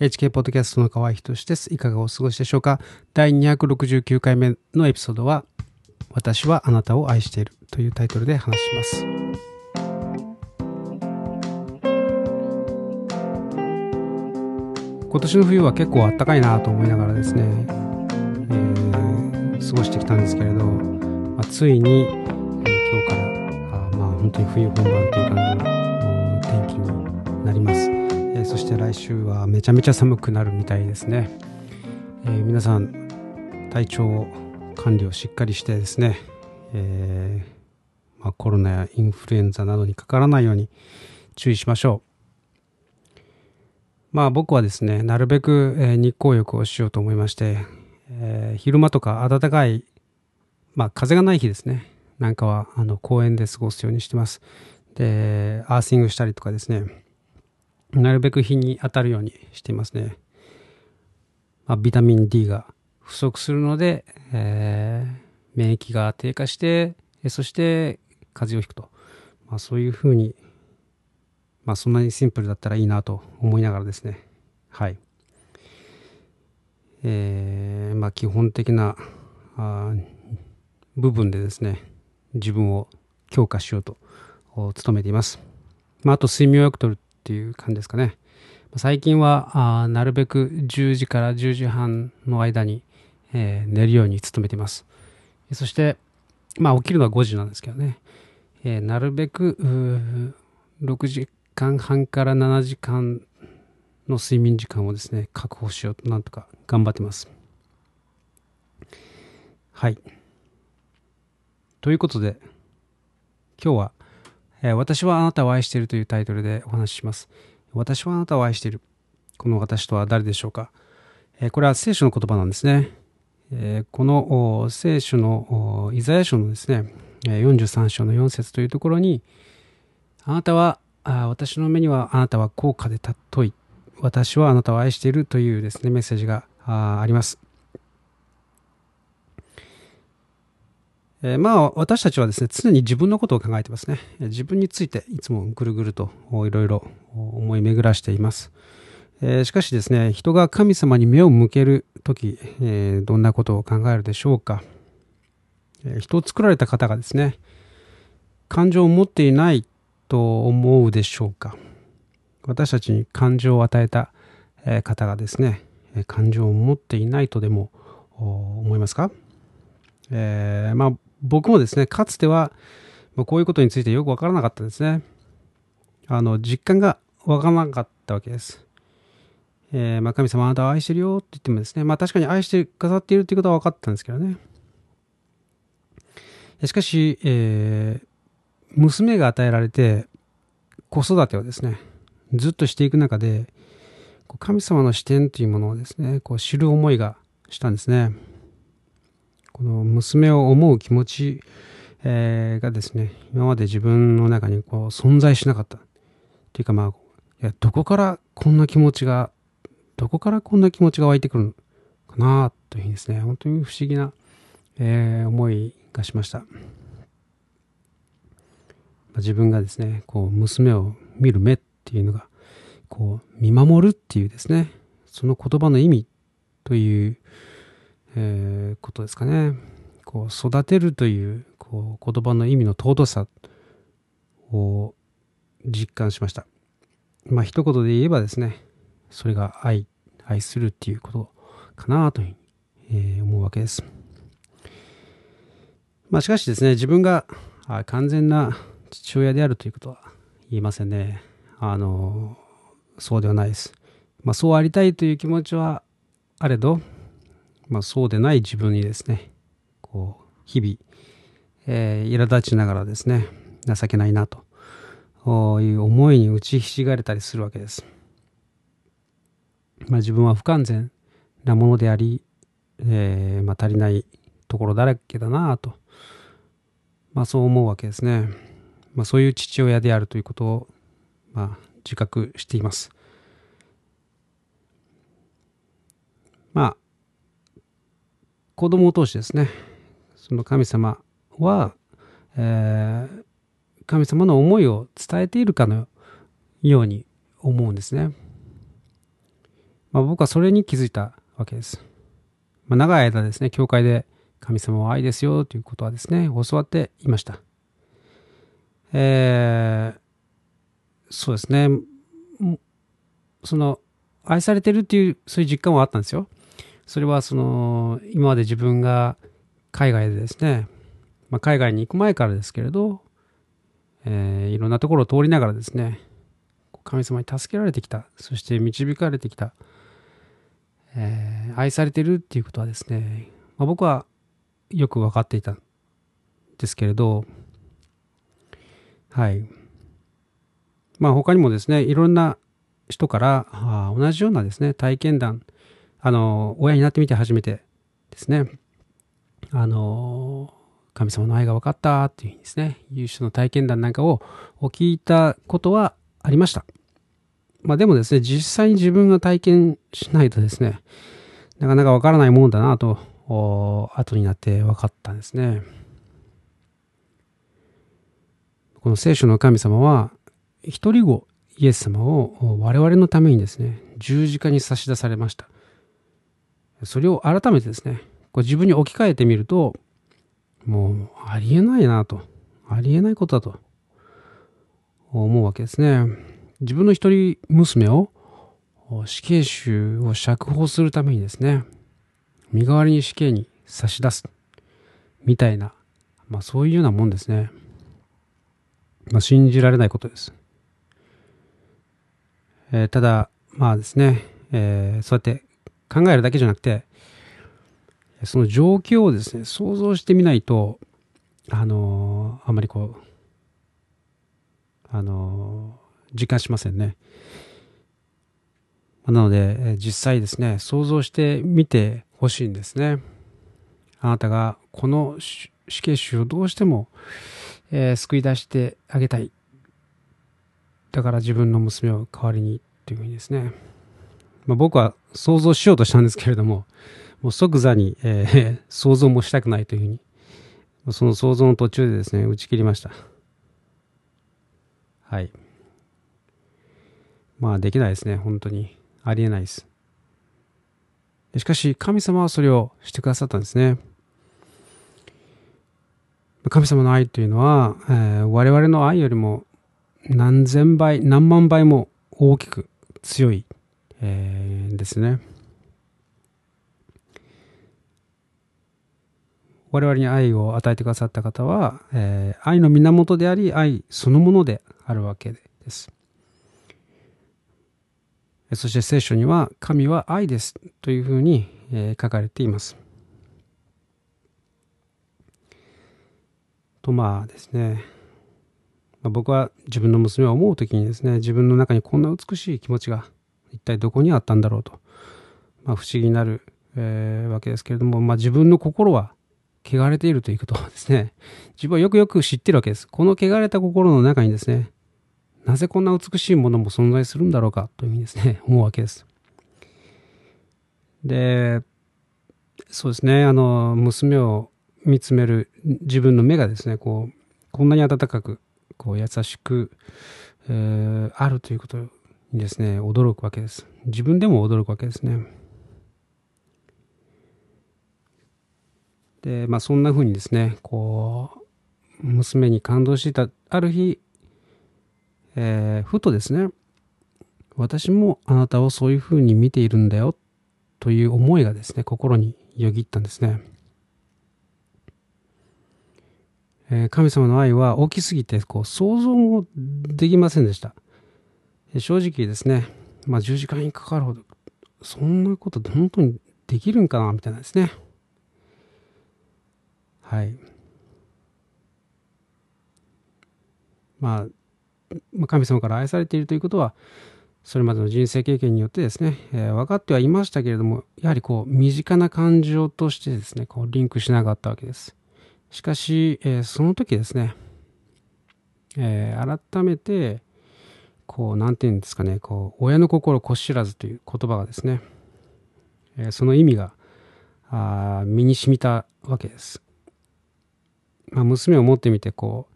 HK ポッドキャストの河合仁です。いかがお過ごしでしょうか？第269回目のエピソードは、私はあなたを愛しているというタイトルで話します。今年の冬は結構あったかいなと思いながらですね、えー、過ごしてきたんですけれど、まあ、ついに、えー、今日からあまあ本当に冬本番という感じの天気になります。えそして来週はめちゃめちゃ寒くなるみたいですね、えー、皆さん体調管理をしっかりしてですね、えー、まあ、コロナやインフルエンザなどにかからないように注意しましょう。まあ僕はですねなるべく、日光浴をしようと思いまして、えー、昼間とか暖かいまあ風がない日ですね。なんかはあの公園で過ごすようにしてます。でアーシングしたりとかですね。なるべく日に当たるようにしていますね。まあ、ビタミン D が不足するので、えー、免疫が低下して、そして風邪をひくと。まあ、そういうふうに、まあ、そんなにシンプルだったらいいなと思いながらですね。はい。えー、まあ、基本的なあ部分でですね、自分を強化しようと努めています。まあ、あと睡眠をよくとるっていう感じですかね。最近はあなるべく10時から10時半の間に、えー、寝るように努めています。そして、まあ起きるのは5時なんですけどね。えー、なるべく6時間半から7時間の睡眠時間をですね、確保しようとなんとか頑張ってます。はい。ということで、今日はえ私はあなたを愛しているというタイトルでお話しします。私はあなたを愛している。この私とは誰でしょうか、えこれは聖書の言葉なんですね。えこの聖書のイザヤ書のですね、43章の4節というところに、あなたは、あ私の目にはあなたは高価で尊い。私はあなたを愛しているというですね、メッセージがあります。えー、まあ私たちはですね常に自分のことを考えてますね。自分についていつもぐるぐるといろいろ思い巡らしています、えー、しかしですね人が神様に目を向ける時、えー、どんなことを考えるでしょうか、え人を作られた方がですね感情を持っていないと思うでしょうか。私たちに感情を与えた方がですね感情を持っていないとでも思いますか？えー、まあ僕もですね、かつては、まこういうことについてよくわからなかったですね。あの、実感がわからなかったわけです。えー、ま、神様あなたを愛してるよって言ってもですね、まあ確かに愛してくださっているっていうことは分かったんですけどね。しかし、えー、娘が与えられて、子育てをですね、ずっとしていく中で、神様の視点というものをですね、こう知る思いがしたんですね。この娘を思う気持ち、えー、がですね、今まで自分の中にこう存在しなかった。っていうかまあ、いや、どこからこんな気持ちが、どこからこんな気持ちが湧いてくるの？かなというふうにですね、本当に不思議な、えー、思いがしました。自分がですね、こう、娘を見る目っていうのが、こう、見守るっていうですね、その言葉の意味という、えー、ことですかね。こう育てるというこう言葉の意味の尊さを実感しました。まあ一言で言えばですね、それが愛、愛するっていうことかなというふうに、えー、思うわけです。まあしかしですね、自分が完全な父親であるということは言いませんね。あの、そうではないです。まあそうありたいという気持ちはあれど、まあ、そうでない自分にですね、こう、日々、えー、苛立ちながらですね、情けないなという思いに打ちひしがれたりするわけです。まあ、自分は不完全なものであり、えー、まあ、足りないところだらけだなと、まあ、そう思うわけですね。まあ、そういう父親であるということを、まあ、自覚しています。まあ、子供を通してですね、その神様は、えー、神様の思いを伝えているかのように思うんですね。まあ、僕はそれに気づいたわけです。まあ、長い間ですね、教会で神様は愛ですよということはですね、教わっていました。えー、そうですね、その、愛されてるっていう、そういう実感はあったんですよ。それはその、今まで自分が海外でですね、まあ、海外に行く前からですけれど、えー、いろんなところを通りながらですね、神様に助けられてきた、そして導かれてきた、えー、愛されてるっていうことはですね、まあ、僕はよく分かっていたんですけれど、はい。まあ他にもですね、いろんな人からあ同じようなですね、体験談、あの、親になってみて初めてですね、あの、神様の愛が分かったっていうふうにですね、いう人の体験談なんかを聞いたことはありました。まあでもですね、実際に自分が体験しないとですね、なかなかわからないもんだなと、後になって分かったんですね。この聖書の神様は、一人子イエス様を我々のためにですね、十字架に差し出されました。それを改めてですね、こう自分に置き換えてみると、もうありえないなと、ありえないことだと思うわけですね。自分の一人娘を死刑囚を釈放するためにですね、身代わりに死刑に差し出す、みたいな、まあそういうようなもんですね。まあ信じられないことです。えー、ただ、まあですね、えー、そうやって考えるだけじゃなくて、その状況をですね、想像してみないと、あのー、あんまりこう、あのー、実感しませんね。なので、実際ですね、想像してみてほしいんですね。あなたがこの死刑囚をどうしても、えー、救い出してあげたい。だから自分の娘を代わりにっていうふうにですね。まあ、僕は想像しようとしたんですけれども、もう即座に、えー、想像もしたくないというふうに、その想像の途中でですね、打ち切りました。はい。まあ、できないですね、本当に。ありえないです。しかし、神様はそれをしてくださったんですね。神様の愛というのは、えー、我々の愛よりも何千倍、何万倍も大きく強い、えー、ですね。我々に愛を与えてくださった方は、えー、愛の源であり、愛そのものであるわけです。そして聖書には、神は愛ですというふうに、えー、書かれています。とまあですね、まあ、僕は自分の娘を思う時にですね、自分の中にこんな美しい気持ちが一体どこにあったんだろうと、まあ、不思議になる、えー、わけですけれども、まあ、自分の心は汚れているということはですね、自分はよくよく知ってるわけです。この汚れた心の中にですね、なぜこんな美しいものも存在するんだろうかというふうにですね、思うわけです。で、そうですね、あの、娘を見つめる自分の目がですね、こう、こんなに温かく、こう、優しく、えー、あるということにですね、驚くわけです。自分でも驚くわけですね。で、まあそんな風にですね、こう、娘に感動していたある日、えー、ふとですね、私もあなたをそういう風に見ているんだよという思いがですね、心によぎったんですね。え、神様の愛は大きすぎてこう想像もできませんでした。正直ですね、まあ、10時間にかかるほど、そんなこと本当にできるんかなみたいなですね。はい。まあ、まあ、神様から愛されているということは、それまでの人生経験によってですね、えー、分かってはいましたけれども、やはりこう、身近な感情としてですね、こう、リンクしなかったわけです。しかし、えー、その時ですね、えー、改めて、こう、なんていうんですかね、こう、親の心こ知らずという言葉がですね、えその意味が、あ身に染みたわけです。まあ、娘を持ってみてこう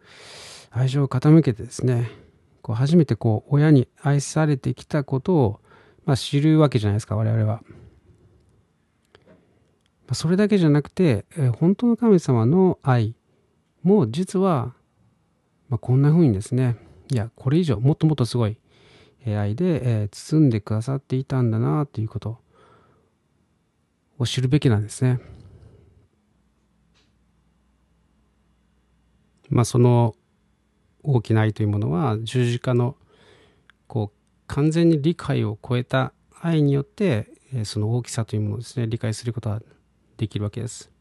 愛情を傾けてですねこう初めてこう親に愛されてきたことを、まあ、知るわけじゃないですか、我々は。それだけじゃなくて、え、本当の神様の愛も実は、まあ、こんな風にですね、いや、これ以上、もっともっとすごい愛で、えー、包んでくださっていたんだなということを知るべきなんですね。まあ、その大きな愛というものは十字架のこう完全に理解を超えた愛によってその大きさというものをですね理解することができるわけです。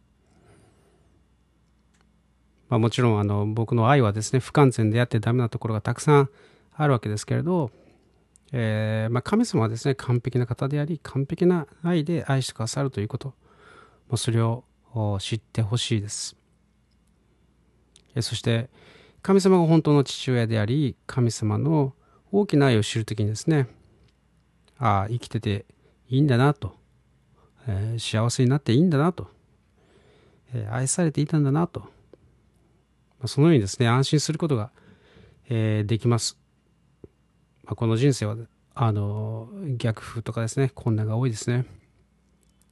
まあ、もちろんあの僕の愛はですね不完全であってダメなところがたくさんあるわけですけれど、えー、まあ、神様はですね完璧な方であり完璧な愛で愛してくださるということ、まあ、それを知ってほしいです。えそして神様が本当の父親であり神様の大きな愛を知るときにですねああ生きてていいんだなと、えー、幸せになっていいんだなと、え、愛されていたんだなと、そのようにですね安心することが、えー、できます、まあ、この人生はあの逆風とかですね困難が多いですね、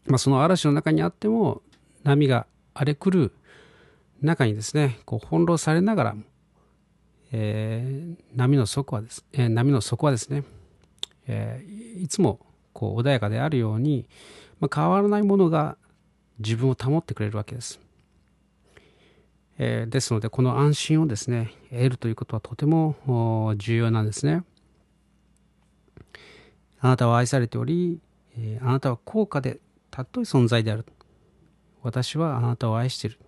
まあ、その嵐の中にあっても波が荒れ狂う中にですねこう翻弄されながらも、えー、波の底はです、えー、波の底はですね、えー、いつもこう穏やかであるように、まあ、変わらないものが自分を保ってくれるわけです。えー、ですのでこの安心をですね得るということはとても重要なんですね。あなたは愛されており、えー、あなたは高価で尊い存在である。私はあなたを愛している。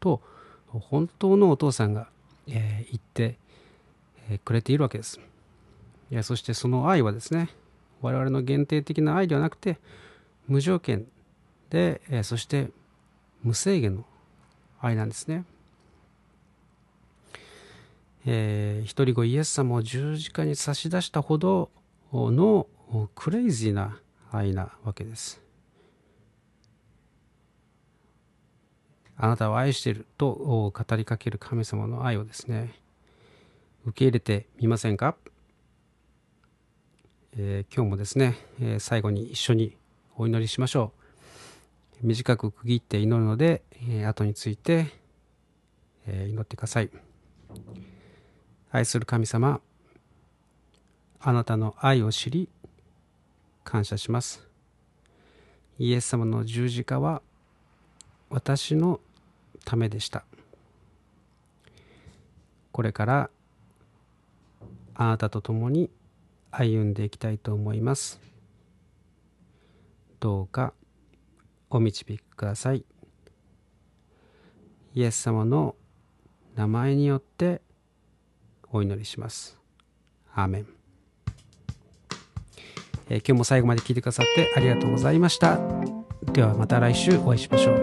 と本当のお父さんが、えー、言って、くれているわけです。いやそしてその愛はですね我々の限定的な愛ではなくて無条件で、えー、そして無制限の愛なんですね。えー、一人子イエス様を十字架に差し出したほどのクレイジーな愛なわけです。あなたを愛していると語りかける神様の愛をですね受け入れてみませんか、えー、今日もですね、え、最後に一緒にお祈りしましょう短く区切って祈るので、えー、後について、え祈ってください。愛する神様あなたの愛を知り感謝します。イエス様の十字架は私のためでした。これからあなたと共に歩んでいきたいと思います。どうかお導きください。イエス様の名前によってお祈りします。アーメン、えー、今日も最後まで聞いてくださってありがとうございました。ではまた来週お会いしましょう。